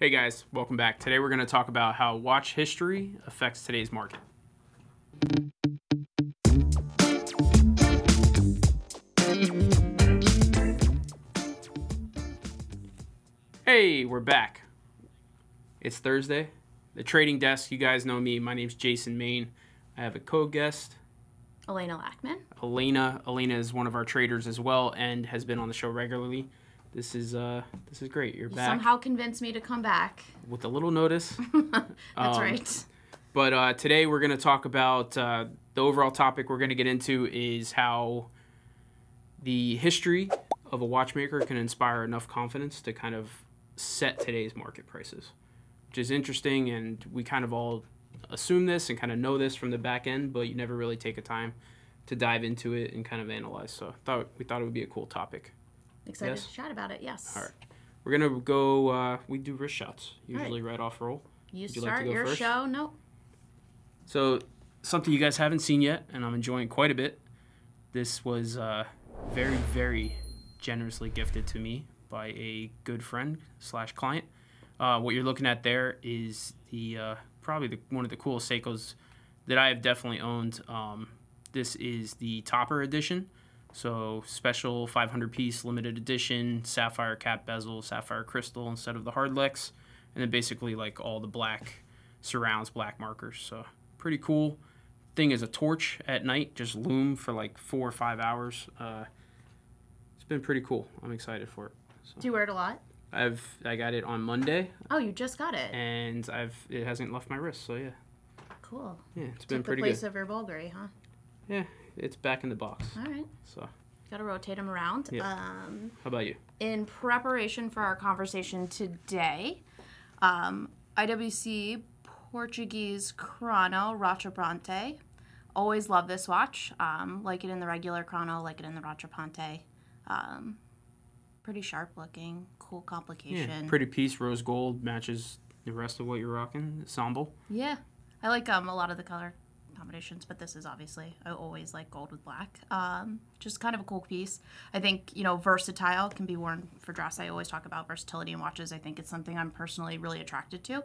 Hey guys, welcome back. Today we're going to talk about how watch history affects today's market. Hey, we're back. It's Thursday. The trading desk, you guys know me. My name's Jason Main. I have a co-guest, Elena Lackman. Elena. Elena is one of our traders as well and has been on the show regularly. This is uh this is great. You're You back somehow convinced me to come back. with a little notice. That's Um, right. But uh, today we're going to talk about uh, the overall topic we're going to get into is how the history of a watchmaker can inspire enough confidence to kind of set today's market prices, which is interesting. And we kind of all assume this and kind of know this from the back end, but you never really take a time to dive into it and kind of analyze. So I thought we thought it would be a cool topic. Excited yes. to chat about it. Yes. All right. We're gonna go. Uh, we do wrist shots usually right off roll. You Would you like to start go your first? show. Nope. So, something you guys haven't seen yet, and I'm enjoying quite a bit. This was uh, very, very generously gifted to me by a good friend slash client. Uh, what you're looking at there is the uh, probably the, one of the coolest Seikos that I have definitely owned. Um, this is the Topper edition, so special 500 piece limited edition sapphire cap bezel, sapphire crystal instead of the hardlex, and then basically like all the black surrounds, black markers. So pretty cool. Thing is a torch at night, just loom for like four or five hours. Uh, it's been pretty cool. I'm excited for it. Do you wear it a lot? I've I got it on Monday, Oh, you just got it. and I've it hasn't left my wrist. So yeah, Cool. yeah, it's been Took the pretty place good. of your Bulgari, huh? Yeah, it's back in the box. All right. So Got to rotate them around. Yeah. Um, how about you? in preparation for our conversation today, um, IWC Portuguese Chrono Rattrapante. Always love this watch. Um, like it in the regular Chrono, like it in the Rattrapante. Um, pretty sharp looking, cool complication. Yeah, pretty piece, rose gold matches the rest of what you're rocking. Ensemble. Yeah, I like um a lot of the color combinations, but this is obviously I always like gold with black. Um, just kind of a cool piece. I think you know versatile can be worn for dress. I always talk about versatility in watches. I think it's something I'm personally really attracted to,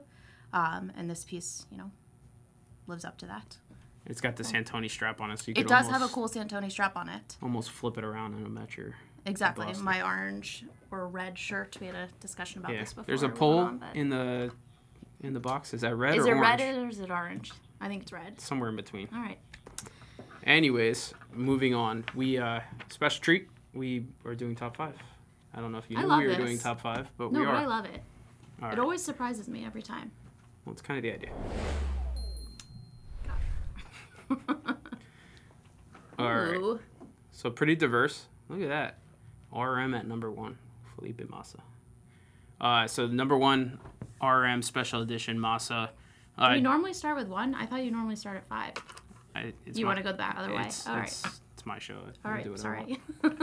um, and this piece you know lives up to that. It's got the Santoni strap on it, so you It does almost, have a cool Santoni strap on it. almost flip it around and it'll match your. Exactly, my orange or red shirt. We had a discussion about Yeah, this before. there's a pole on, in the in the box. Is that red orange? Is it orange? red or is it orange? I think it's red. Somewhere in between. All right. Anyways, moving on. We uh special treat. We are doing top five. I don't know if you knew we were this. doing top five, but No, we are. I love it. All It right. always surprises me every time. Well, it's kind of the idea. All right. So pretty diverse. Look at that. RM at number one, Felipe Massa. Uh, so number one RM special edition Massa. Do Uh, we normally start with one? I thought you normally start at five. I, it's you want to go the other way? It's, All right. it's, it's my show. All I can do right. Sorry.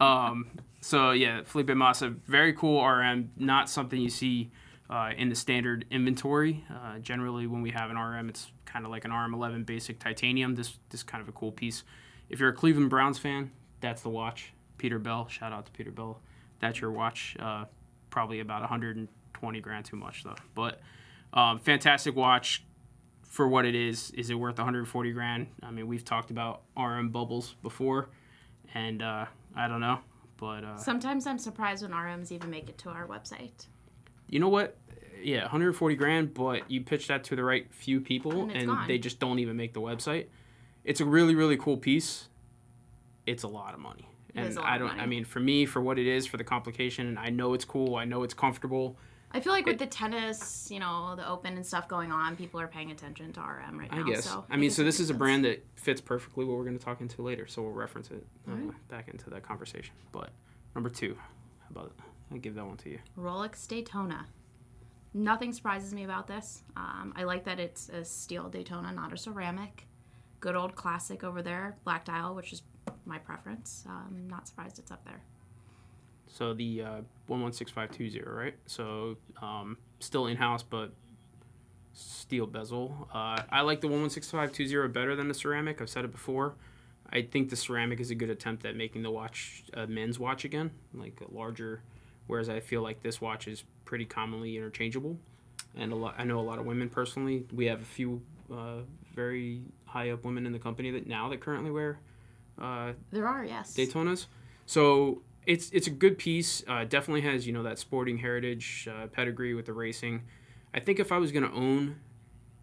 Um, so yeah, Felipe Massa, very cool RM. Not something you see uh, in the standard inventory. Uh, generally, when we have an RM, it's kind of like an RM11 basic titanium. This this kind of a cool piece. If you're a Cleveland Browns fan, that's the watch. Peter Bell, shout out to Peter Bell. That's your watch. Uh, probably about 120 grand too much though, but um, fantastic watch for what it is. Is it worth 140 grand? I mean, we've talked about RM bubbles before, and uh, I don't know, but uh, Sometimes I'm surprised when RMs even make it to our website. you know what? Yeah, 140 grand, but you pitch that to the right few people, And and they just don't even make the website. It's a really, really cool piece. It's a lot of money, and is a lot I don't. I mean, for me, for what it is, for the complication, and I know it's cool. I know it's comfortable. I feel like with the tennis, you know, the open and stuff going on, people are paying attention to RM right now. I guess. So I mean, so this is a brand that fits perfectly what we're going to talk into later. So we'll reference it uh, Alright. back into that conversation. But number two, how about? I'll give that one to you. Rolex Daytona. Nothing surprises me about this. Um, I like that it's a steel Daytona, not a ceramic. Good old classic over there, black dial, which is my preference. Um, not surprised it's up there. So the uh, 116520, right? So um, still in house, but steel bezel. Uh, I like the 116520 better than the ceramic. I've said it before. I think the ceramic is a good attempt at making the watch a men's watch again, like a larger whereas I feel like this watch is pretty commonly interchangeable. And a lot, I know a lot of women personally. We have a few uh, very high up women in the company that now that currently wear uh, There are, yes. Daytonas. So it's it's a good piece. Uh, definitely has you know that sporting heritage uh, pedigree with the racing. I think if I was gonna own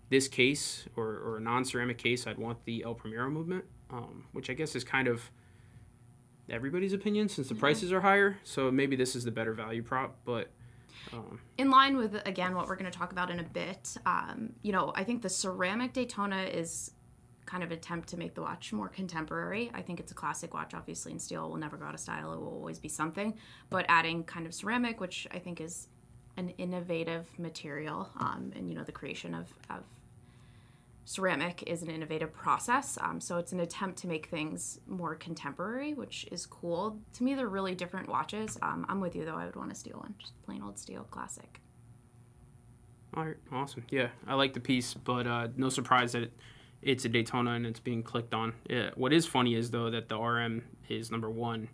this case or, or a non ceramic case, I'd want the El Primero movement, um, which I guess is kind of everybody's opinion since the prices are higher. So maybe this is the better value prop, but um, in line with again what we're going to talk about in a bit um, you know i think the ceramic daytona is kind of attempt to make the watch more contemporary i think it's a classic watch obviously and steel will never go out of style it will always be something but adding kind of ceramic which i think is an innovative material um, and you know the creation of, of ceramic is an innovative process. Um, so it's an attempt to make things more contemporary, which is cool. To me, they're really different watches. Um, I'm with you though. I would want a steel one, just plain old steel classic. all right, awesome. Yeah, I like the piece, but uh, no surprise that it, it's a Daytona and it's being clicked on. Yeah, what is funny is though that the RM is number one,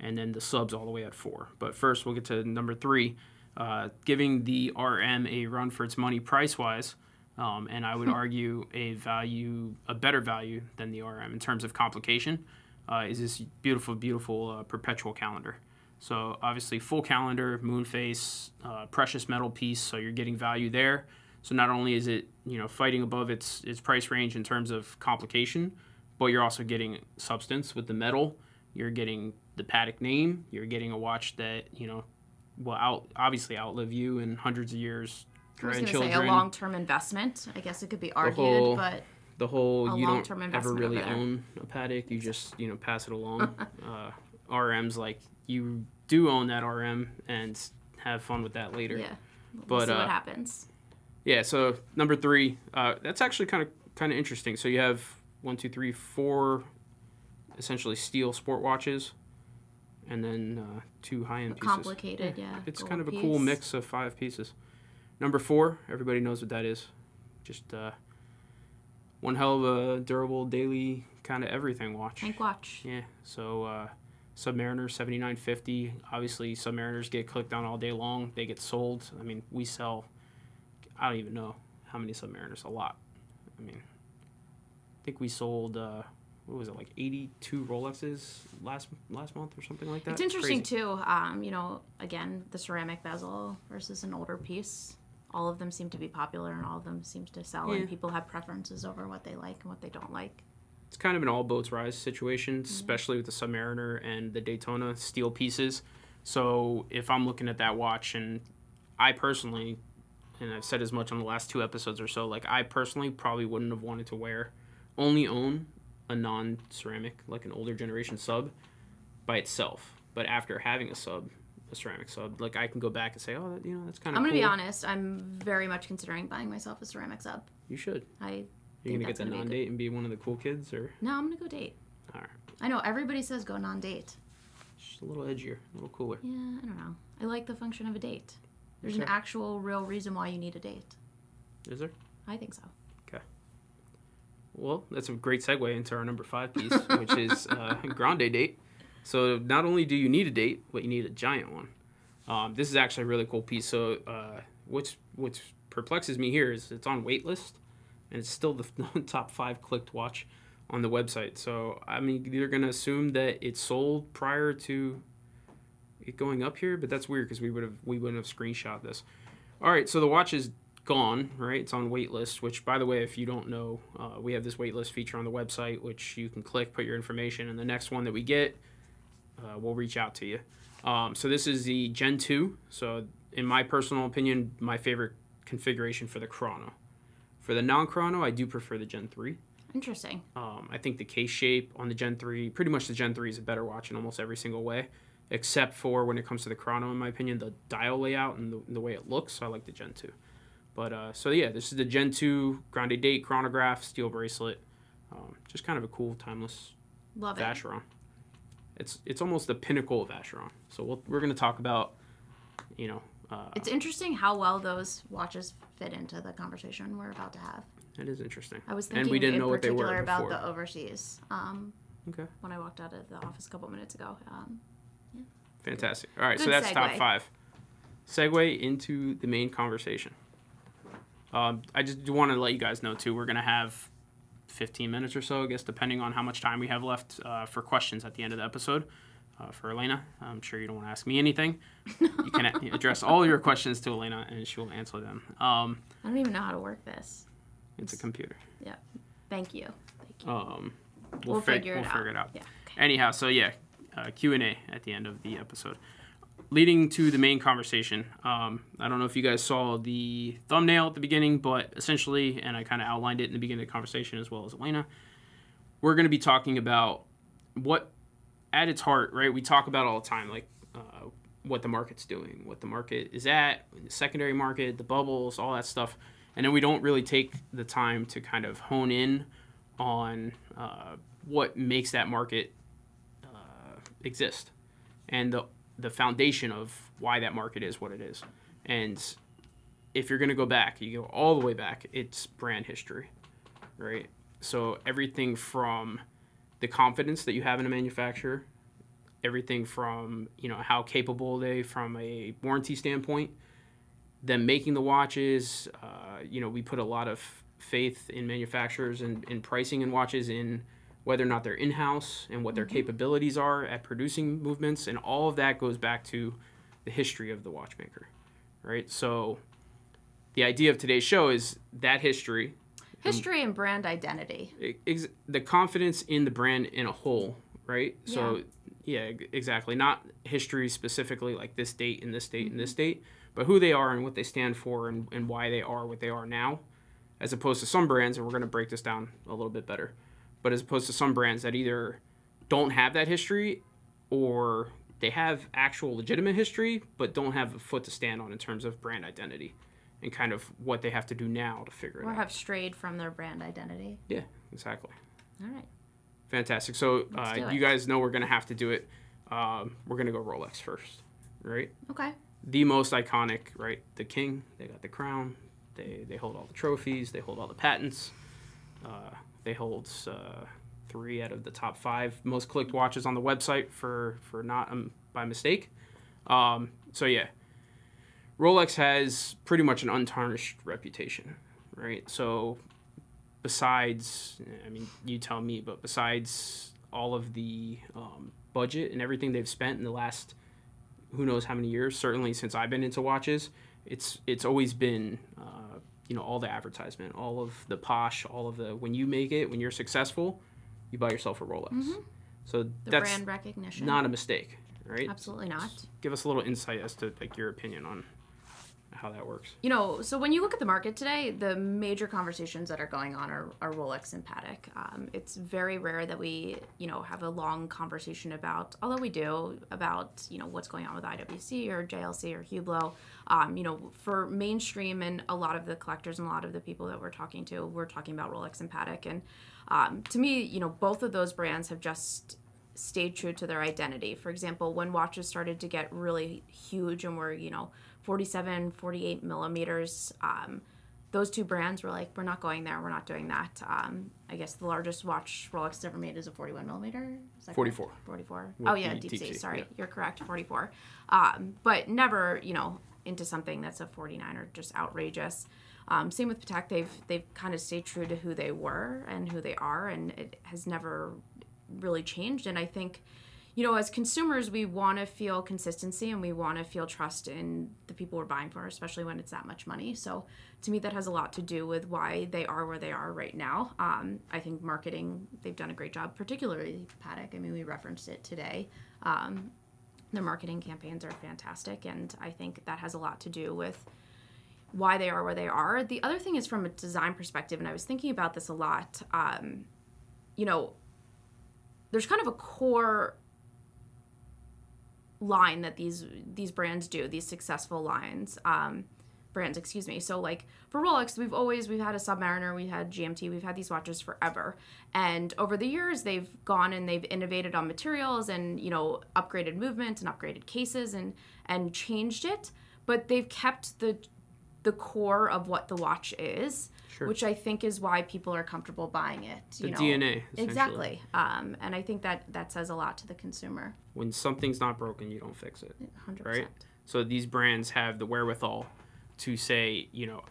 and then the subs all the way at four. But first, we'll get to number three, uh, giving the RM a run for its money price wise. Um, and I would argue a value, a better value than the RM in terms of complication, uh, is this beautiful, beautiful uh, perpetual calendar. So obviously, full calendar, moon face, uh, precious metal piece. So you're getting value there. So not only is it you know fighting above its its price range in terms of complication, but you're also getting substance with the metal. You're getting the Patek name. You're getting a watch that you know will out obviously outlive you in hundreds of years I was going to say a long term investment. I guess it could be argued, whole- but the whole you don't ever really own a Patek. You just you know pass it along. uh, RM's like you do own that RM and have fun with that later. yeah. We'll But, see uh, what happens. Yeah, so number three, uh, that's actually kind of kind of interesting. So you have one, two, three, four, essentially steel sport watches, and then uh, two high end pieces. Complicated, yeah. It's kind of a cool mix of five pieces. Number four, everybody knows what that is. Just uh, one hell of a durable daily kind of everything watch. Tank watch. Yeah. So uh, Submariner seventy nine fifty. Obviously, Submariners get clicked on all day long. They get sold. I mean, we sell. I don't even know how many Submariners. A lot. I mean, I think we sold. Uh, what was it like eighty two Rolexes last last month or something like that. It's interesting Crazy. too. Um, you know, again, the ceramic bezel versus an older piece. All of them seem to be popular, and all of them seem to sell. Yeah. And people have preferences over what they like and what they don't like. It's kind of an all boats rise situation, especially with the Submariner and the Daytona steel pieces. So if I'm looking at that watch, and I personally, and I've said as much on the last two episodes or so, like I personally probably wouldn't have wanted to wear, only own a non ceramic, like an older generation sub by itself. But after having a sub, a ceramic sub, like I can go back and say, oh, that, you know, that's kind of I'm gonna be honest. I'm very much considering buying myself a ceramic sub. You should. I You're gonna get gonna non date and be one of the cool kids, or no. I'm gonna go date. all right, I know everybody says go non-date. just a little edgier, a little cooler. Yeah, I don't know. I like the function of a date. There's an actual, real reason why you need a date. Is there? I think so. Okay. Well, that's a great segue into our number five piece, which is uh, Grande date. So not only do you need a date, but you need a giant one. Um, this is actually a really cool piece. So uh, what's what perplexes me here is it's on waitlist, and it's still the top five clicked watch on the website. So I mean, you're gonna assume that it's sold prior to it going up here, but that's weird because we would have we wouldn't have screenshot this. All right, so the watch is gone, right? It's on waitlist, which, by the way, if you don't know, uh, we have this waitlist feature on the website, which you can click, put your information, and the next one that we get, uh, we'll reach out to you. Um, so this is the Gen 2. So, in my personal opinion, my favorite configuration for the Chrono. For the non Chrono, I do prefer the Gen 3. Interesting. Um, I think the case shape on the Gen 3, pretty much the Gen 3 is a better watch in almost every single way, except for when it comes to the Chrono, in my opinion, the dial layout and the, the way it looks. So I like the Gen 2. But uh, so yeah, this is the Gen 2 Grande Date chronograph, steel bracelet. Um, just kind of a cool, timeless Love it. Vacheron. It's it's almost the pinnacle of Vacheron. So we'll, we're going to talk about, you know, uh, It's interesting how well those watches fit into the conversation we're about to have. it is interesting. I was thinking And we didn't in know what they were particular about before. the overseas um, Okay. when I walked out of the office a couple minutes ago. Um, Fantastic. All right, so Good that's top five. Segue into the main conversation. Um, I just want to let you guys know too. We're gonna have 15 minutes or so, I guess, depending on how much time we have left uh, for questions at the end of the episode. Uh, for Elena, I'm sure you don't want to ask me anything. You can a- address all your questions to Elena, and she will answer them. Um, I don't even know how to work this. it's a computer. Yeah. Thank you. Thank you. Um, we'll fig- figure it we'll out. figure it out. Yeah. Okay. Anyhow, so yeah, uh, Q and A at the end of the episode, leading to the main conversation. Um, I don't know if you guys saw the thumbnail at the beginning, but essentially, and I kind of outlined it in the beginning of the conversation as well as Elena. We're going to be talking about what, at its heart, right? We talk about all the time, like uh, what the market's doing, what the market is at, the secondary market, the bubbles, all that stuff, and then we don't really take the time to kind of hone in on uh, what makes that market exist and the the foundation of why that market is what it is. And if you're going to go back, you go all the way back, it's brand history, right? So everything from the confidence that you have in a manufacturer, everything from, you know, how capable they from a warranty standpoint, them making the watches, uh, you know, we put a lot of faith in manufacturers and in pricing and watches in whether or not they're in-house and what their mm-hmm. capabilities are at producing movements and all of that goes back to the history of the watchmaker right? So the idea of today's show is that history um, History and brand identity. ex- the confidence in the brand in a whole right? So yeah. exactly. Not history specifically like this date and this date and this mm-hmm. date but who they are and what they stand for and, and why they are what they are now as opposed to some brands and we're going to break this down a little bit better but as opposed to some brands that either don't have that history or they have actual legitimate history but don't have a foot to stand on in terms of brand identity and kind of what they have to do now to figure it out. Or have strayed from their brand identity. yeah exactly All right. Fantastic. So uh, you guys know we're gonna have to do it. Um, we're gonna go Rolex first, right? Okay. The most iconic, right? The king. They got the crown. They they hold all the trophies. They hold all the patents. Uh, they hold uh, three out of the top five most clicked watches on the website for for not um, by mistake. Um, so yeah, Rolex has pretty much an untarnished reputation, right? So besides, I mean, you tell me, but besides all of the um, budget and everything they've spent in the last who knows how many years, certainly since I've been into watches, it's it's always been uh, you know all the advertisement, all of the posh, all of the when you make it, when you're successful, you buy yourself a Rolex. Mm-hmm. So The that's brand recognition. not a mistake, right? Absolutely not. Give us a little insight as to like your opinion on how that works. You know, so when you look at the market today, the major conversations that are going on are, are Rolex and Patek. Um, it's very rare that we, you know, have a long conversation about, although we do, about, you know, what's going on with IWC or JLC or Hublot. Um, you know, for mainstream and a lot of the collectors and a lot of the people that we're talking to, we're talking about Rolex and Patek. And um, to me, you know, both of those brands have just stayed true to their identity. For example, when watches started to get really huge and were, you know, 47, 48 millimeters, um, those two brands were like, we're not going there, we're not doing that. Um, I guess the largest watch Rolex has ever made is a 41 millimeter. Is that correct? 44. 44. With Oh, yeah, deep sea. sea, Sorry, yeah. you're correct, 44. Um, but never, you know, into something that's a 49 or just outrageous. Um, same with Patek. They've they've kind of stayed true to who they were and who they are, and it has never really changed. And I think, you know, as consumers, we want to feel consistency and we want to feel trust in the people we're buying for, especially when it's that much money. So to me, that has a lot to do with why they are where they are right now. Um, I think marketing, they've done a great job, particularly Patek. I mean, we referenced it today. Um, their marketing campaigns are fantastic, and I think that has a lot to do with why they are where they are. The other thing is from a design perspective, and I was thinking about this a lot. Um, you know, there's kind of a core line that these these brands do these successful lines um brands excuse me. So like for rolex we've always we've had a submariner we've had gmt we've had these watches forever. And over the years they've gone and they've innovated on materials and you know upgraded movement and upgraded cases and and changed it. But they've kept the the core of what the watch is, Sure. which I think is why people are comfortable buying it. The you know? DNA. Exactly. Um, and I think that that says a lot to the consumer. When something's not broken, you don't fix it. 100%. Right. So these brands have the wherewithal to say, you know,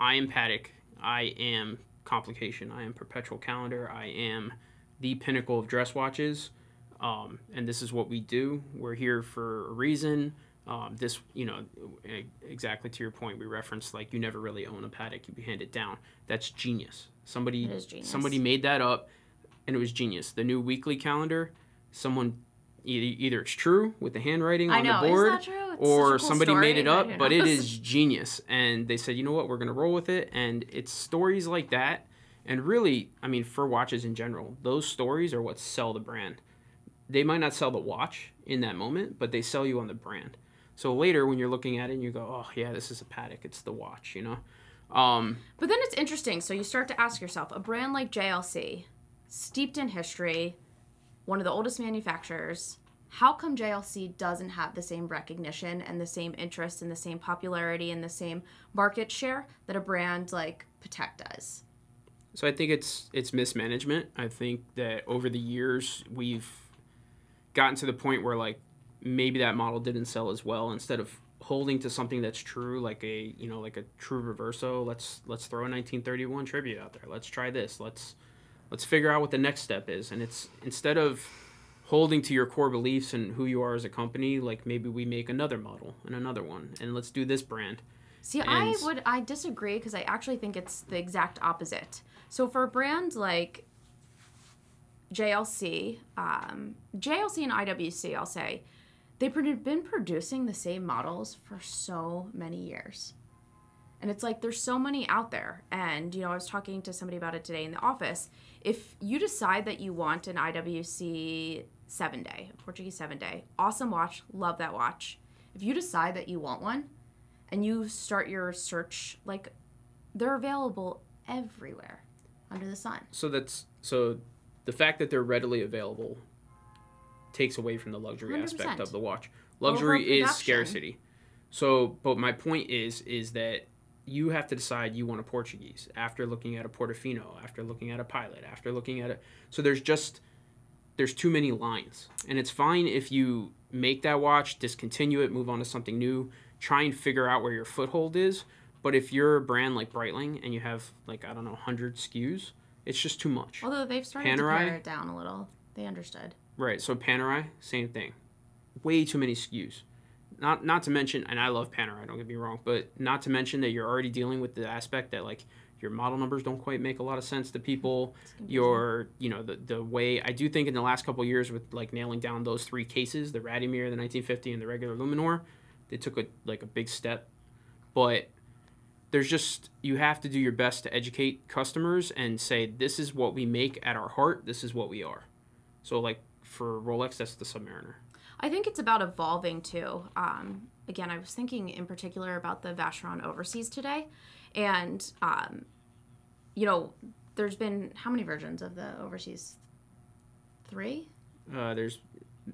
I am Patek, I am complication, I am perpetual calendar, I am the pinnacle of dress watches, um, and this is what we do. We're here for a reason. Um, this, you know, exactly to your point, we referenced like you never really own a Patek; you hand it down. That's genius. Somebody, genius. somebody made that up, and it was genius. The new weekly calendar, someone either, either it's true with the handwriting on know. the board, Isn't that true? It's or cool somebody made it up, but it is genius. And they said, you know what, we're gonna roll with it. And it's stories like that, and really, I mean, for watches in general, those stories are what sell the brand. They might not sell the watch in that moment, but they sell you on the brand. So later, when you're looking at it, and you go, oh yeah, this is a Patek. It's the watch, you know. Um, But then it's interesting. So you start to ask yourself, a brand like JLC, steeped in history, one of the oldest manufacturers, how come JLC doesn't have the same recognition and the same interest and the same popularity and the same market share that a brand like Patek does? So I think it's it's mismanagement. I think that over the years we've gotten to the point where like maybe that model didn't sell as well. Instead of holding to something that's true, like a you know like a true reverso, let's let's throw a 1931 tribute out there. Let's try this. Let's let's figure out what the next step is. And it's instead of holding to your core beliefs and who you are as a company, like maybe we make another model and another one, and let's do this brand. See, I would I disagree because I actually think it's the exact opposite. So for a brand like JLC, um, JLC and IWC, I'll say, they've been producing the same models for so many years. And it's like there's so many out there. And, you know, I was talking to somebody about it today in the office. If you decide that you want an IWC seven day, Portuguese seven day, awesome watch, love that watch. If you decide that you want one and you start your search, like they're available everywhere under the sun. So that's so the fact that they're readily available takes away from the luxury aspect 100%. of the watch. Luxury is scarcity. So, but my point is is that you have to decide you want a Portuguese after looking at a Portofino, after looking at a Pilot, after looking at a so there's just there's too many lines. And it's fine if you make that watch, discontinue it, move on to something new, try and figure out where your foothold is. But if you're a brand like Breitling and you have like I don't know 100 SKUs, it's just too much. Although they've started Panerai? to pare it down a little. They understood. Right. So Panerai, same thing. Way too many SKUs. Not not to mention, and I love Panerai. Don't get me wrong, but not to mention that you're already dealing with the aspect that like your model numbers don't quite make a lot of sense to people. Your you know the the way I do think in the last couple of years with like nailing down those three cases, the Radiomir, the 1950, and the regular Luminor, they took a like a big step. But there's just you have to do your best to educate customers and say this is what we make at our heart. This is what we are. So like for Rolex, that's the Submariner. I think it's about evolving too. Um, again, I was thinking in particular about the Vacheron Overseas today, and um, you know, there's been how many versions of the Overseas? Three. Uh, there's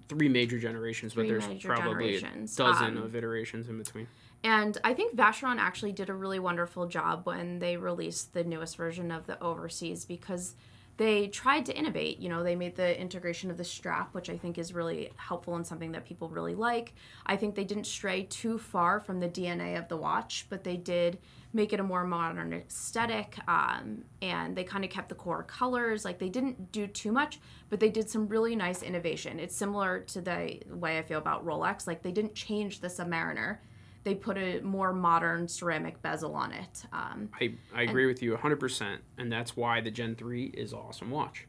three major generations, Three but there's probably a dozen Um, of iterations in between. And I think Vacheron actually did a really wonderful job when they released the newest version of the Overseas because they tried to innovate. You know, they made the integration of the strap, which I think is really helpful and something that people really like. I think they didn't stray too far from the DNA of the watch, but they did make it a more modern aesthetic um, and they kind of kept the core colors like they didn't do too much but they did some really nice innovation it's similar to the way i feel about rolex like they didn't change the submariner they put a more modern ceramic bezel on it. Um, I, I agree with you 100%, and that's why the Gen 3 is an awesome watch.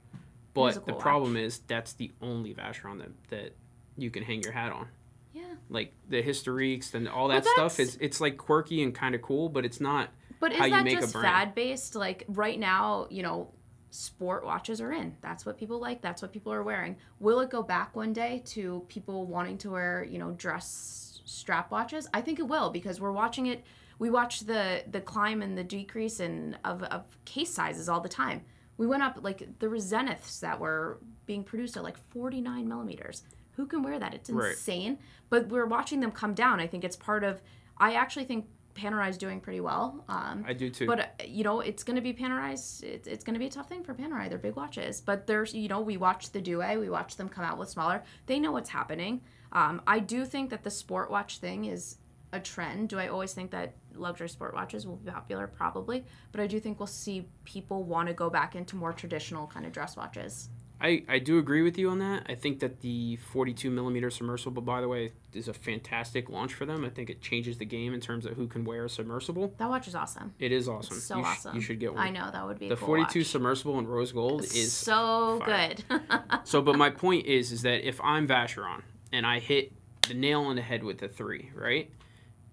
But the cool problem is that's the only Vacheron that, that you can hang your hat on. yeah, Like the historiques and all that stuff is it's like quirky and kind of cool, but it's not but is how you that make a just fad based? Like right now, you know, sport watches are in. That's what people like. That's what people are wearing. Will it go back one day to people wanting to wear, you know, dress strap watches? I think it will because we're watching it. We watch the the climb and the decrease in of, of case sizes all the time. We went up like there were Zeniths that were being produced at like 49 millimeters. Who can wear that? It's Right. insane. But we're watching them come down. I think it's part of. I actually think Panerai doing pretty well. Um, I do too. but uh, you know, it's going to be Panerais. It's, it's going to be a tough thing for Panerai. They're big watches, but there's you know, we watch the Due, we watch them come out with smaller. They know what's happening. Um, I do think that the sport watch thing is a trend. Do I always think that luxury sport watches will be popular? Probably, but I do think we'll see people want to go back into more traditional kind of dress watches. I, I do agree with you on that. I think that the 42 millimeter submersible, by the way, is a fantastic launch for them. I think it changes the game in terms of who can wear a submersible. That watch is awesome. It is awesome. It's so you sh- awesome. you should get one. I know that would be a The cool 42 watch. submersible in rose gold is so fire. good. So, but my point is, is that if I'm Vacheron and I hit the nail on the head with the three, right,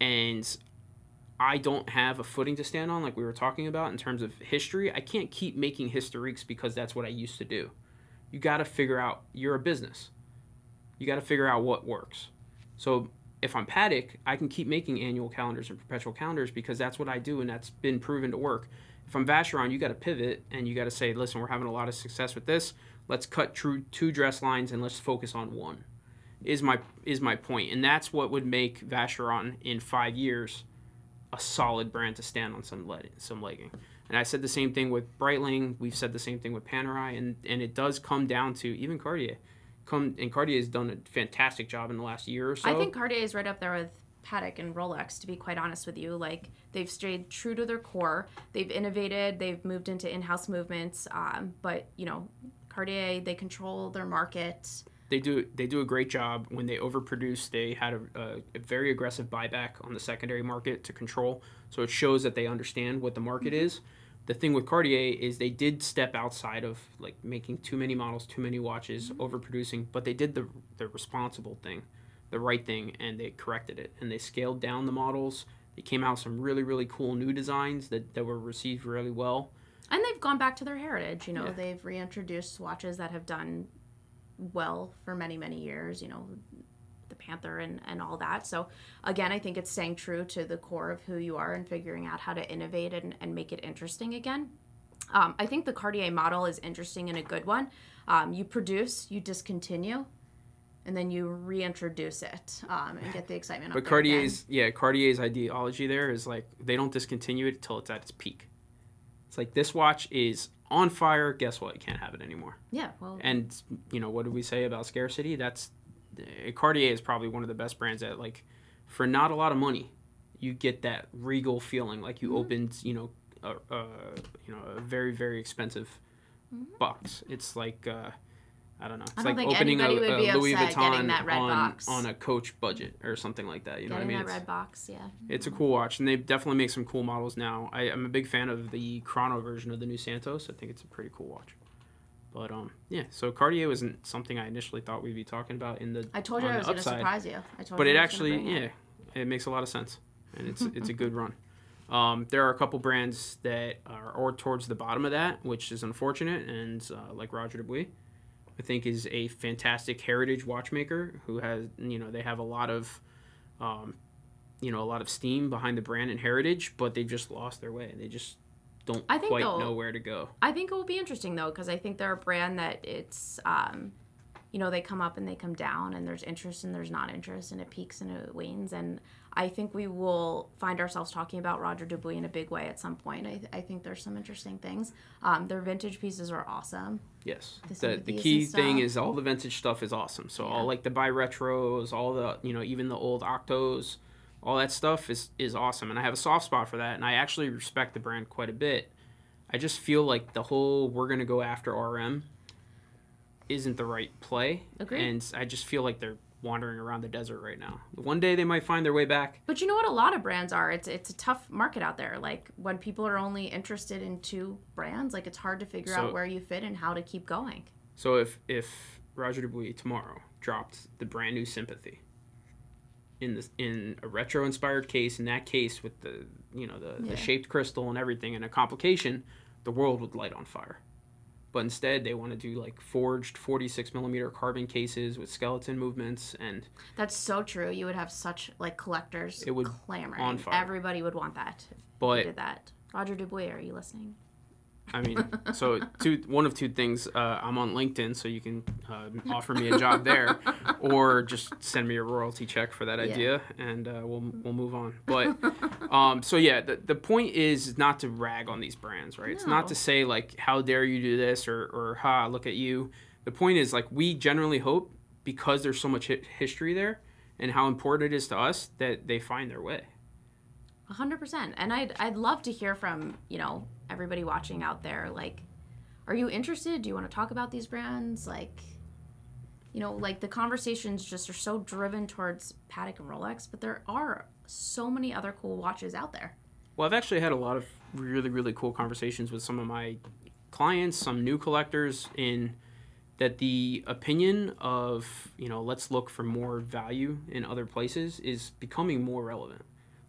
and I don't have a footing to stand on, like we were talking about in terms of history, I can't keep making historiques because that's what I used to do. You got to figure out. You're a business. You got to figure out what works. So if I'm Patek, I can keep making annual calendars and perpetual calendars because that's what I do and that's been proven to work. If I'm Vacheron, you got to pivot and you got to say, listen, we're having a lot of success with this. Let's cut true two dress lines and let's focus on one. Is my is my point, and that's what would make Vacheron in five years a solid brand to stand on some some legging. And I said the same thing with Breitling. We've said the same thing with Panerai, and and it does come down to even Cartier. Come and Cartier has done a fantastic job in the last year or so. I think Cartier is right up there with Patek and Rolex. To be quite honest with you, like they've stayed true to their core. They've innovated. They've moved into in-house movements. Um, but you know, Cartier they control their market. They do they do a great job when they overproduce. They had a, a, a very aggressive buyback on the secondary market to control, so it shows that they understand what the market mm-hmm. is. The thing with Cartier is they did step outside of like making too many models, too many watches, mm-hmm. overproducing, but they did the the responsible thing, the right thing, and they corrected it and they scaled down the models. They came out with some really really cool new designs that, that were received really well. And they've gone back to their heritage. You know, Yeah. they've reintroduced watches that have done well for many, many years. You know, the Panther and, and all that. So, again, I think it's staying true to the core of who you are and figuring out how to innovate and, and make it interesting again. Um, I think the Cartier model is interesting and a good one. Um, you produce, you discontinue, and then you reintroduce it um, and get the excitement. up But there again. Cartier's yeah, Cartier's ideology there is like they don't discontinue it until it's at its peak. It's like this watch is on fire. Guess what? You can't have it anymore. yeah, well, And you know what do we say about scarcity? That's uh, Cartier is probably one of the best brands that like for not a lot of money, you get that regal feeling like Mm-hmm. you opened you know a, a you know a very very expensive box. It's like. Uh, I don't know. It's Mm-hmm. I don't like think opening a, anybody would a be Louis Vuitton getting that red on, on a Coach budget or something like that. You know what I mean? that It's- red box, yeah. it's a cool watch, and they definitely make some cool models now. I, I'm a big fan of the Chrono version of the new Santos. I think it's a pretty cool watch. But um, yeah. So Cartier wasn't something I initially thought we'd be talking about in the. I told you I was going to surprise you. I told But you it I was gonna actually, bring it. yeah, it makes a lot of sense, and it's it's a good run. Um, there are a couple brands that are or towards the bottom of that, which is unfortunate, and uh, like Roger Dubuis, I think is a fantastic heritage watchmaker who has you know they have a lot of, um, you know a lot of steam behind the brand and heritage, but they've just lost their way. They just don't I think quite know where to go. I think it will be interesting though, because I think they're a brand that it's, um, you know, they come up and they come down, and there's interest and there's not interest, and it peaks and it wanes. And I think we will find ourselves talking about Roger Dubuis in a big way at some point. I, I think there's some interesting things. Um, their vintage pieces are awesome. Yes. The The, the key thing is all the vintage stuff is awesome. So Yeah. all like the bi retros, all the you know even the old octos, all that stuff is is awesome, and I have a soft spot for that, and I actually respect the brand quite a bit. I just feel like the whole we're gonna go after RM isn't the right play, Agreed. and I just feel like they're wandering around the desert right now. One day they might find their way back. But you know what? A lot of brands are. It's it's a tough market out there. Like when people are only interested in two brands, like it's hard to figure So- out where you fit and how to keep going. So if if Roger Dubuis tomorrow dropped the brand new Sympathie in this in a retro inspired case, in that case with the you know the, Yeah. the shaped crystal and everything and a complication, the world would light on fire. But instead, they want to do like forged 46 millimeter carbon cases with skeleton movements, and That's so true. You would have such like collectors It would clamoring. on fire. Everybody would want that. But did that. Roger Dubuis, are you listening? I mean, so two one of two things. Uh, I'm on LinkedIn, so you can uh, offer me a job there, or just send me a royalty check for that Yeah. idea, and uh, we'll we'll move on. But um, so yeah, the, the point is not to rag on these brands, right? It's not to say like how dare you do this or or ha look at you. The point is like we generally hope because there's so much hi- history there and how important it is to us that they find their way. A hundred percent. And I'd I'd love to hear from you know everybody watching out there. Like, are you interested? Do you want to talk about these brands? Like, you know, like the conversations just are so driven towards Patek and Rolex, but there are so many other cool watches out there. Well, I've actually had a lot of really, really cool conversations with some of my clients, some new collectors, in that the opinion of, you know, let's look for more value in other places is becoming more relevant.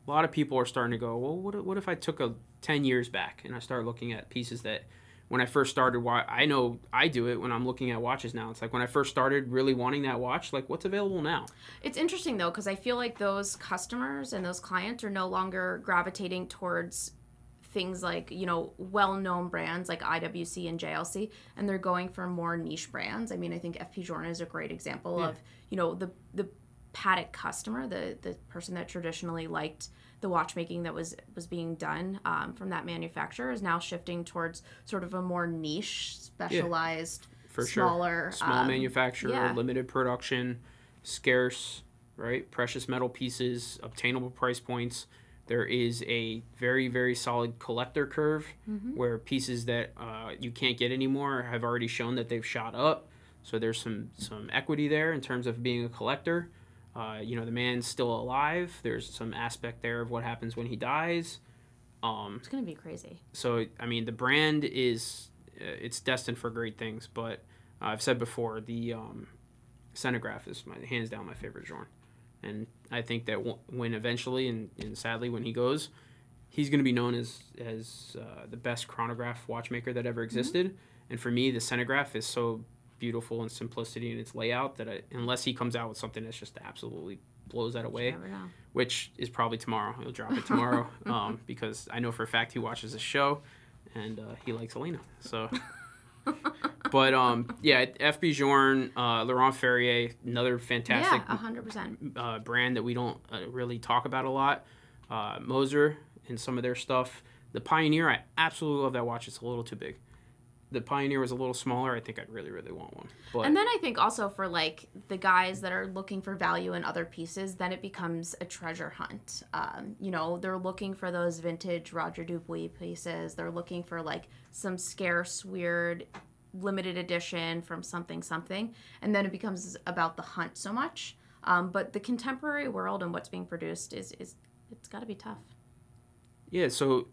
A lot of people are starting to go, well, what, if- what if I took a 10 years back and I started looking at pieces that when I first started, why I know I do it when I'm looking at watches now. It's like when I first started really wanting that watch, like what's available now? It's interesting though because I feel like those customers and those clients are no longer gravitating towards things like you know well-known brands like IWC and JLC, and they're going for more niche brands. I mean, I think FP Journe is a great example Yeah. of you know the the Patek customer, the the person that traditionally liked the watchmaking that was was being done um, from that manufacturer is now shifting towards sort of a more niche, specialized, For sure. smaller, small um, manufacturer, yeah. limited production, scarce, right? Precious metal pieces, obtainable price points. There is a very, very solid collector curve Mm-hmm. where pieces that uh, you can't get anymore have already shown that they've shot up. So there's some some equity there in terms of being a collector. Uh, you know, the man's still alive. There's some aspect there of what happens when he dies. Um, It's gonna be crazy. so I mean, the brand is uh, it's destined for great things. But uh, I've said before, the um, Centigraphe is my hands down my favorite genre, and I think that w- when eventually and, and sadly when he goes, he's going to be known as as uh, the best chronograph watchmaker that ever existed. And for me, the Centigraphe is so beautiful in simplicity in its layout that I, unless he comes out with something that's just absolutely blows that away, You never know. which is probably tomorrow. He'll drop it tomorrow um, because I know for a fact he watches the show and uh, he likes Elena. So, but um, yeah, FP Journe, uh, Laurent Ferrier, another fantastic Yeah, hundred uh, brand that we don't uh, really talk about a lot. Uh, Moser and some of their stuff. The Pioneer, I absolutely love that watch. It's a little too big. The Pioneer was a little smaller. I think I'd really, really want one. But And then I think also for like the guys that are looking for value in other pieces, then it becomes a treasure hunt. Um, you know, they're looking for those vintage Roger Dubuis pieces. They're looking for like some scarce, weird, limited edition from something something, and then it becomes about the hunt so much. Um, but the contemporary world and what's being produced is is it's got to be tough. Yeah, so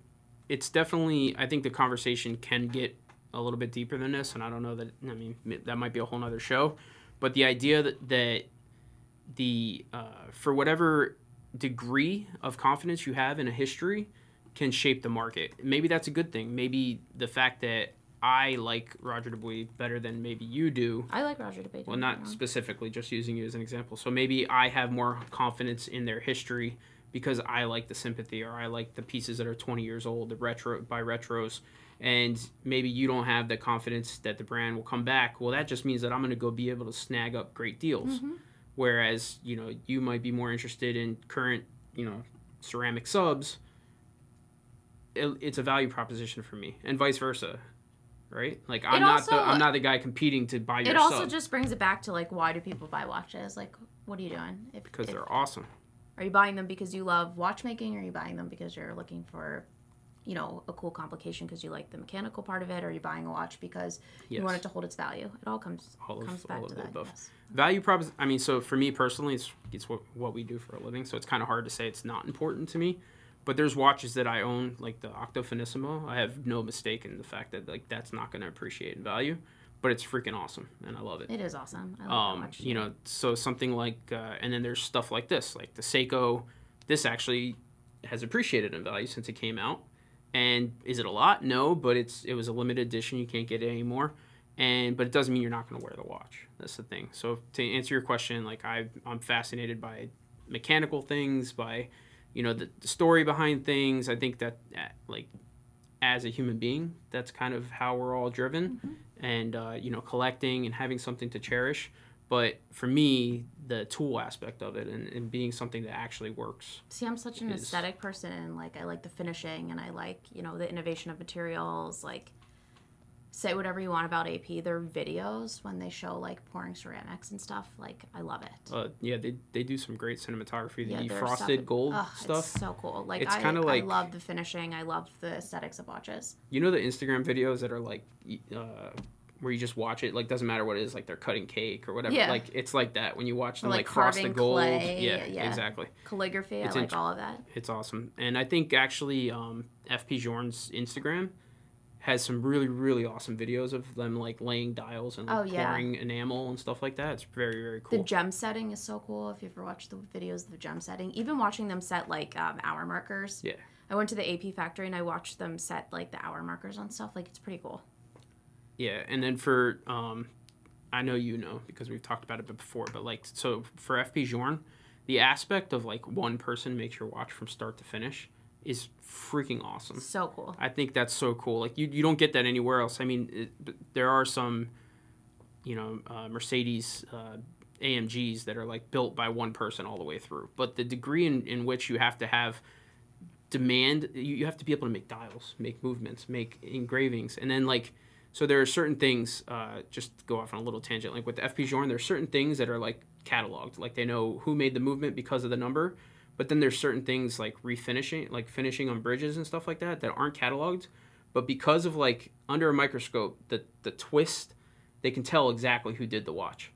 it's definitely. I think the conversation can get a little bit deeper than this, and I don't know that. I mean, that might be a whole other show, but the idea that, that the uh, for whatever degree of confidence you have in a history can shape the market. Maybe that's a good thing. Maybe the fact that I like Roger Dubuis better than maybe you do. I like Roger Dubuis. Well, don't get me not specifically, just using you as an example. So maybe I have more confidence in their history because I like the sympathie or I like the pieces that are 20 years old, the retro bi retros. And maybe you don't have the confidence that the brand will come back. Well, that just means that I'm going to go be able to snag up great deals. Mm-hmm. Whereas, you know, you might be more interested in current, you know, ceramic subs. It, it's a value proposition for me, and vice versa, right? Like I'm not the I'm not the guy competing to buy your It also sub just brings it back to like why do people buy watches? Like, what are you doing? If, because if- they're awesome. Are you buying them because you love watchmaking? Or are you buying them because you're looking for, you know, a cool complication because you like the mechanical part of it? Or you're buying a watch because you want it to hold its value? It all comes All of- comes back to the that. above. Yes. value props i mean so for me personally it's, it's what, what we do for a living so it's kind of hard to say it's not important to me but there's watches that i own like the octo finissimo i have no mistake in the fact that like that's not going to appreciate in value but it's freaking awesome and i love it It is awesome. I love um, watch. you know so something like uh, and then there's stuff like this like the seiko this actually has appreciated in value since it came out and is it a lot? No but it's it was a limited edition. You can't get it anymore. And but it doesn't mean you're not going to wear the watch. That's the thing. So to answer your question like I, i'm fascinated by mechanical things by you know the, the story behind things. I think that uh, like as a human being. That's kind of how we're all driven, and uh, you know, collecting and having something to cherish. But for me, the tool aspect of it and, and being something that actually works. See, I'm such an is- aesthetic person, and like I like the finishing, and I like you know the innovation of materials. Like, say whatever you want about AP, their videos when they show like pouring ceramics and stuff. Like, I love it. Uh, yeah, they, they do some great cinematography. The their frosted stuff- gold ugh, stuff. It's so cool. Like, It's I, kinda like- I love the finishing. I love the aesthetics of watches. You know the Instagram videos that are like, uh, where you just watch it, like doesn't matter what it is, like they're cutting cake or whatever. Yeah. Like it's like that when you watch them, like like, frost the gold. clay, Yeah, yeah. exactly. Calligraphy, It's I like int- all of that. It's awesome, and I think actually um, FP Journe's Instagram has some really really awesome videos of them like laying dials and like, Oh, yeah. pouring enamel and stuff like that. It's very very cool The gem setting is so cool. If you ever watch the videos of the gem setting, even watching them set like um, hour markers. Yeah. I went to the AP factory and I watched them set like the hour markers on stuff. Like it's pretty cool. Yeah, and then for um, I know you know because we've talked about it before, but like so for FP Journe, the aspect of like one person makes your watch from start to finish is freaking awesome. So cool. I think that's so cool. Like you, you don't get that anywhere else. I mean, it, there are some, you know, uh, Mercedes uh, AMGs that are like built by one person all the way through. But the degree in, in which you have to have demand, you, you have to be able to make dials, make movements, make engravings, and then like, so there are certain things. Uh, just to go off on a little tangent, like with the FP Journe, there are certain things that are like cataloged, like they know who made the movement because of the number. But then there's certain things like refinishing, like finishing on bridges and stuff like that that aren't cataloged. But because of like under a microscope, the the twist, they can tell exactly who did the watch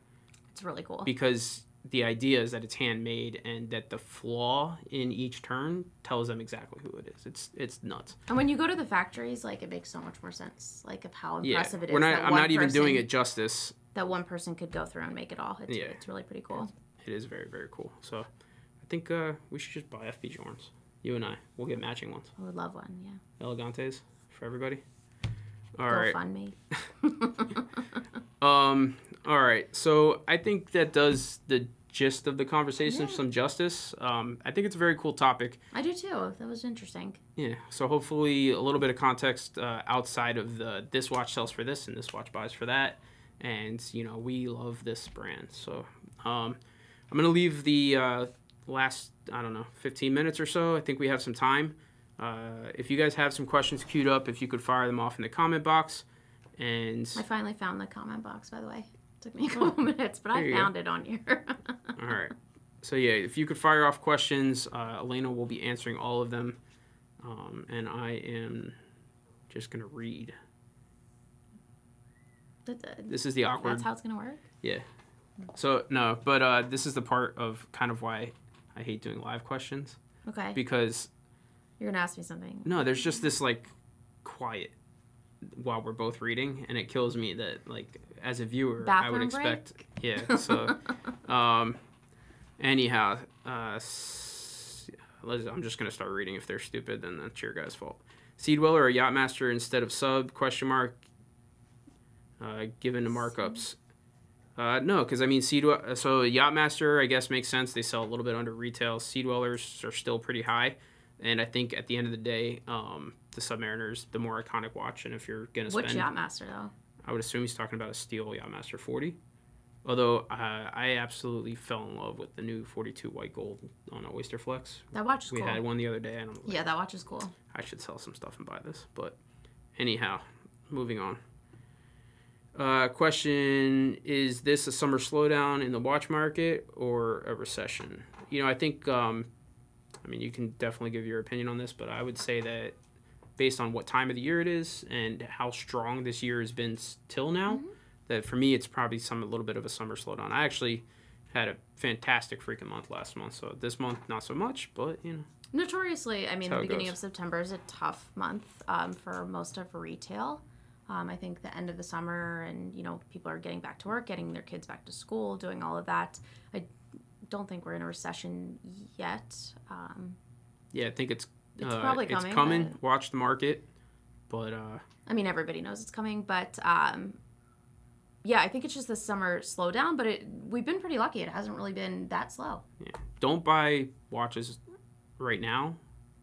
It's really cool. because the idea is that it's handmade and that the flaw in each turn tells them exactly who it is. It's it's nuts. And when you go to the factories, like it makes so much more sense. Like of how Yeah, impressive it is. we're not. that I'm not even doing it justice. That one person could go through and make it all. It's, Yeah. it's really pretty cool. It is very very cool. So, I think uh, we should just buy FP Journes. You and I. We'll get matching ones. I would love one. Yeah. Elegantes for everybody. All Go right. fund me. Um. All right. So I think that does the gist of the conversation Yeah. some justice. Um. I think it's a very cool topic. I do too. That was interesting. Yeah. So hopefully a little bit of context uh, outside of the this watch sells for this and this watch buys for that, and you know we love this brand. So um, I'm gonna leave the uh, last I don't know 15 minutes or so. I think we have some time. Uh, if you guys have some questions queued up, if you could fire them off in the comment box, and I finally found the comment box, by the way. Took me a couple minutes, but There I you go. found it on here. All right. So yeah, if you could fire off questions, uh, Elena will be answering all of them, um, and I am just gonna read. That- that- This is the awkward. That's how it's gonna work. Yeah. So no, but uh, this is the part of kind of why I hate doing live questions Okay. because You're gonna ask me something. no, there's just this like quiet while we're both reading, and it kills me that like as a viewer I would Bathroom break? expect yeah. So um, anyhow, uh, I'm just gonna start reading. If they're stupid, then that's your guys' fault. Sea Dweller or Yachtmaster instead of sub? Question mark. Uh, given the markups. Uh, no, because I mean, sea Seed so Yachtmaster, I guess makes sense. They sell a little bit under retail. Sea Dwellers are still pretty high, and I think at the end of the day, um, the Submariner's the more iconic watch. And if you're gonna Which spend, Yachtmaster though? I would assume he's talking about a steel Yachtmaster 40. Although uh, I absolutely fell in love with the new 42 white gold on a Oyster Flex. That watch is cool. We cool. had one the other day, and like, Yeah, that watch is cool. I should sell some stuff and buy this. But anyhow, moving on. Uh, question Is this a summer slowdown in the watch market or a recession? You know, I think, um, I mean, you can definitely give your opinion on this, but I would say that based on what time of the year it is and how strong this year has been till now, that for me, it's probably some a little bit of a summer slowdown. I actually had a fantastic freaking month last month, so this month, not so much, but, you know. Notoriously, I mean, the beginning goes. of September is a tough month um, for most of retail. Um, I think the end of the summer, and you know, people are getting back to work, getting their kids back to school, doing all of that. I don't think we're in a recession yet. Um, Yeah, I think it's It's uh, probably It's coming, coming. but- Watch the market, but uh, I mean, everybody knows it's coming, but um, yeah, I think it's just the summer slowdown. But it, we've been pretty lucky; it hasn't really been that slow. Yeah. Don't buy watches right now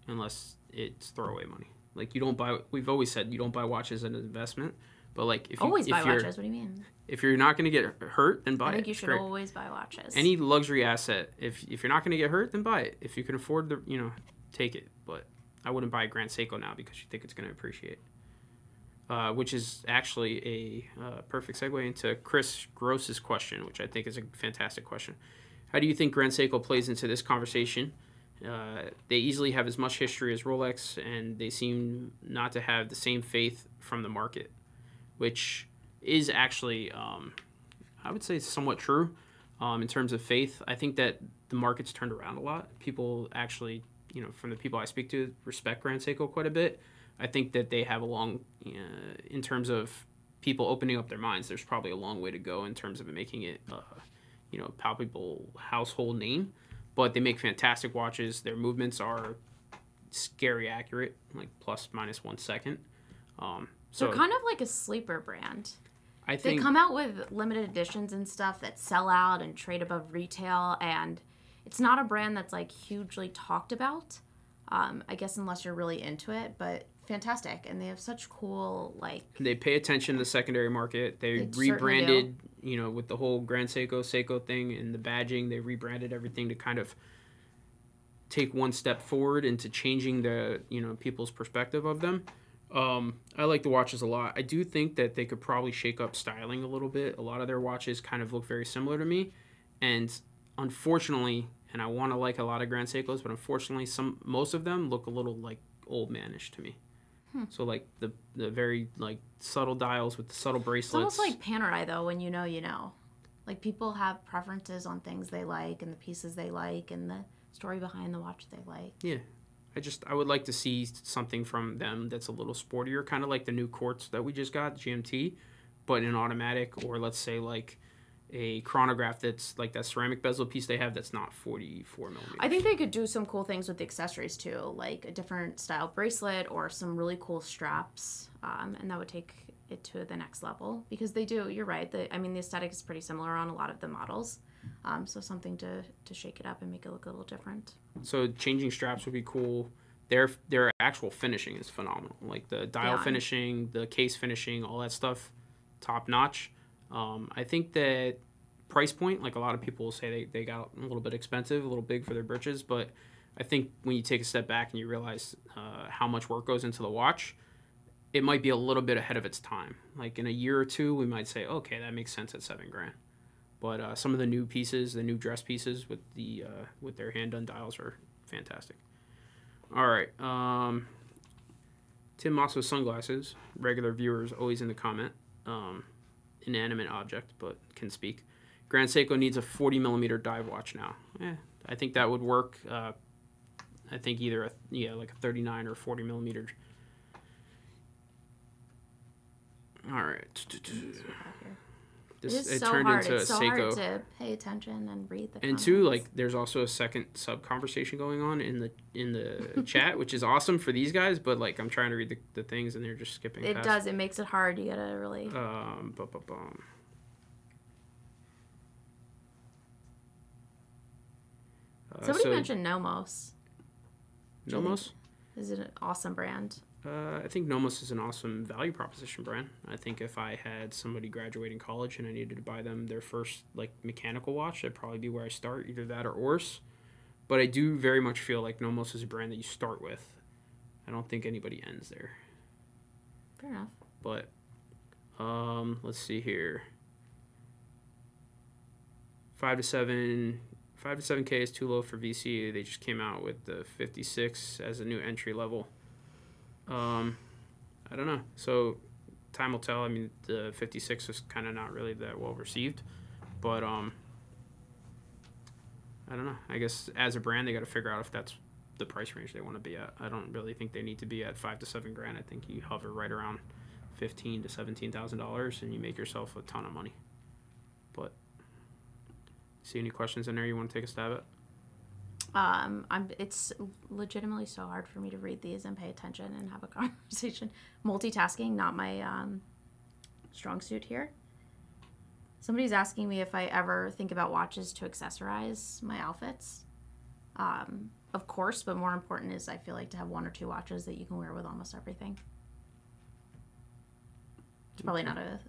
unless it's throwaway money. Like you don't buy. We've always said you don't buy watches as an investment. But like if you Always if buy you're watches. What do you mean? if you're not going to get hurt, then buy it. I think it. you should always buy watches. Any luxury asset, if if you're not going to get hurt, then buy it. If you can afford the, you know, take it. But I wouldn't buy a Grand Seiko now because you think it's going to appreciate. Uh, which is actually a uh, perfect segue into Chris Gross's question, which I think is a fantastic question. How do you think Grand Seiko plays into this conversation? Uh, they easily have as much history as Rolex, and they seem not to have the same faith from the market, which is actually, um, I would say, somewhat true um, in terms of faith. I think that the market's turned around a lot. People actually, you know, from the people I speak to, respect Grand Seiko quite a bit. I think that they have a long, uh, in terms of people opening up their minds. There's probably a long way to go in terms of making it, uh, you know, palpable household name. But they make fantastic watches. Their movements are scary accurate, like plus minus one second. Um, so They're kind of like a sleeper brand. I think They come out with limited editions and stuff that sell out and trade above retail, and it's not a brand that's like hugely talked about. Um, I guess unless you're really into it, but fantastic, and they have such cool like they pay attention to the secondary market. They, They rebranded, you know, with the whole Grand Seiko Seiko thing and the badging. They rebranded everything to kind of take one step forward into changing the you know people's perspective of them. Um, I like the watches a lot. I do think that they could probably shake up styling a little bit. A lot of their watches kind of look very similar to me, and unfortunately, and I want to like a lot of Grand Seikos, but unfortunately, some most of them look a little like old manish to me. Hmm. So like the the very like subtle dials with the subtle It's bracelets. almost like Panerai though, when you know, you know. Like people have preferences on things they like and the pieces they like and the story behind the watch they like. Yeah. I just I would like to see something from them that's a little sportier, kind of like the new quartz that we just got, GMT, but in automatic, or let's say like a chronograph that's like that ceramic bezel piece they have that's not 44 millimeters. I think they could do some cool things with the accessories too, like a different style bracelet or some really cool straps, um, and that would take it to the next level because they do. You're right. The, I mean, the aesthetic is pretty similar on a lot of the models, um, so something to to shake it up and make it look a little different. So changing straps would be cool. Their their actual finishing is phenomenal. Like the dial Yeah. finishing, the case finishing, all that stuff, top notch. Um, I think that price point, like a lot of people will say, they, they got a little bit expensive, a little big for their britches. But I think when you take a step back and you realize uh, how much work goes into the watch, it might be a little bit ahead of its time. Like in a year or two, we might say, okay, that makes sense at seven grand. But uh, some of the new pieces, the new dress pieces with the uh, with their hand done dials are fantastic. All right, um, Tim Moss with sunglasses. Regular viewers always in the comment. Um, inanimate object, but can speak. Grand Seiko needs a 40 millimeter dive watch now. Eh, I think that would work. Uh, I think either a yeah like a 39 or 40 millimeter. All right. This, it it so turned hard. into It's a so Seiko. hard to pay attention and read the. and two, like there's also a second sub conversation going on in the in the chat, which is awesome for these guys. But like I'm trying to read the, the things and they're just skipping. it past. does. It makes it hard. You gotta really. Um, bu- bu- bum. Uh, Somebody so mentioned Nomos. Nomos. Is it an awesome brand? Uh, I think Nomos is an awesome value proposition brand. I think if I had somebody graduating college and I needed to buy them their first like mechanical watch, that'd probably be where I start, either that or Oris. But I do very much feel like Nomos is a brand that you start with. I don't think anybody ends there. Fair enough. But um, let's see here. Five to seven, five to seven K is too low for VC. They just came out with the fifty six as a new entry level. Um, I don't know. So time will tell. I mean, the fifty six was kind of not really that well received, but um, I don't know. I guess as a brand, they got to figure out if that's the price range they want to be at. I don't really think they need to be at five to seven grand. I think you hover right around fifteen to seventeen thousand dollars, and you make yourself a ton of money. But see any questions in there you want to take a stab at? Um, I'm. It's legitimately so hard for me to read these and pay attention and have a conversation. Multitasking, not my um, strong suit here. Somebody's asking me if I ever think about watches to accessorize my outfits. Um, of course, but more important is I feel like to have one or two watches that you can wear with almost everything. It's probably not a.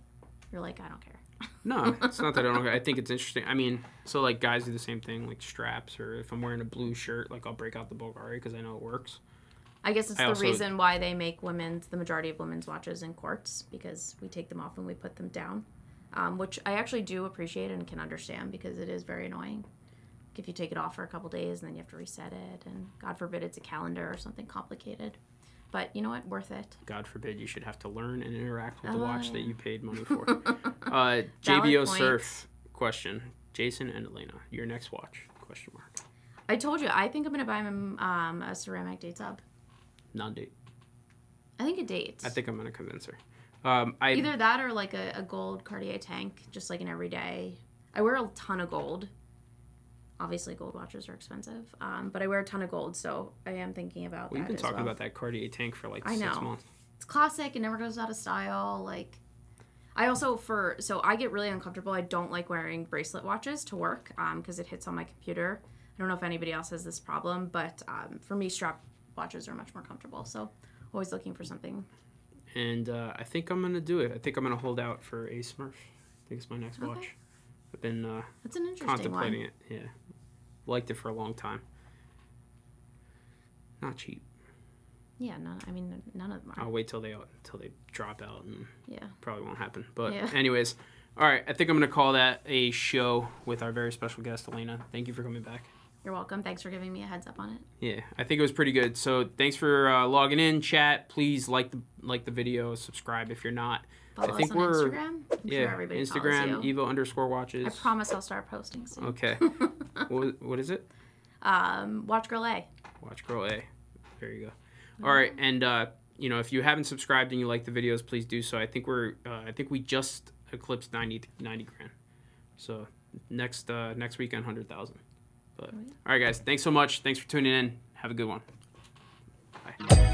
You're like I don't care. No, it's not that I don't. I think it's interesting. I mean, so like guys do the same thing, like straps, or if I'm wearing a blue shirt, like I'll break out the Bulgari because I know it works. I guess it's I the also- reason why they make women's the majority of women's watches in quartz because we take them off and we put them down, um, which I actually do appreciate and can understand because it is very annoying. If you take it off for a couple days and then you have to reset it, and God forbid it's a calendar or something complicated. But you know what? Worth it. God forbid you should have to learn and interact with the Oh, watch that you paid money for. uh, JBO. Surf question: Jason and Elena, your next watch? Question mark. I told you I think I'm gonna buy him um, a ceramic date sub. Non-date. I think a date. I think I'm gonna convince her. Um, I Either that or like a, a gold Cartier tank, just like an everyday. I wear a ton of gold. Obviously, gold watches are expensive, um, but I wear a ton of gold, so I am thinking about we've that been talking well. about that Cartier tank for like I six know. months. It's classic. It never goes out of style. Like, I also for so I get really uncomfortable. I don't like wearing bracelet watches to work because it hits on my computer. I don't know if anybody else has this problem, but um, for me, strap watches are much more comfortable. So always looking for something. And uh, I think I'm gonna do it. I think I'm gonna hold out for a Smurf. I think it's my next Okay. watch. I've been uh, It's an interesting contemplating one. it. Yeah, liked it for a long time. Not cheap. Yeah, none. I mean, none of them are. I'll wait till they till they drop out, and Yeah. probably won't happen. But Yeah. anyways, all right. I think I'm gonna call that a show with our very special guest Elena. Thank you for coming back. You're welcome. Thanks for giving me a heads up on it. Yeah, I think it was pretty good. So thanks for uh, logging in, chat. Please like the like the video, subscribe if you're not. Follow think us on we're- Instagram. I'm sure yeah, everybody Instagram. Evo underscore watches. I promise I'll start posting soon. Okay. what, what is it? Um, Watch Girl A. Watch Girl A. There you go. All right, and uh, you know if you haven't subscribed and you like the videos, please do so. I think we're uh, I think we just eclipsed 90, 90 grand. So next uh, next weekend, hundred thousand. But Oh, yeah. all right, guys, thanks so much. Thanks for tuning in. Have a good one. Bye.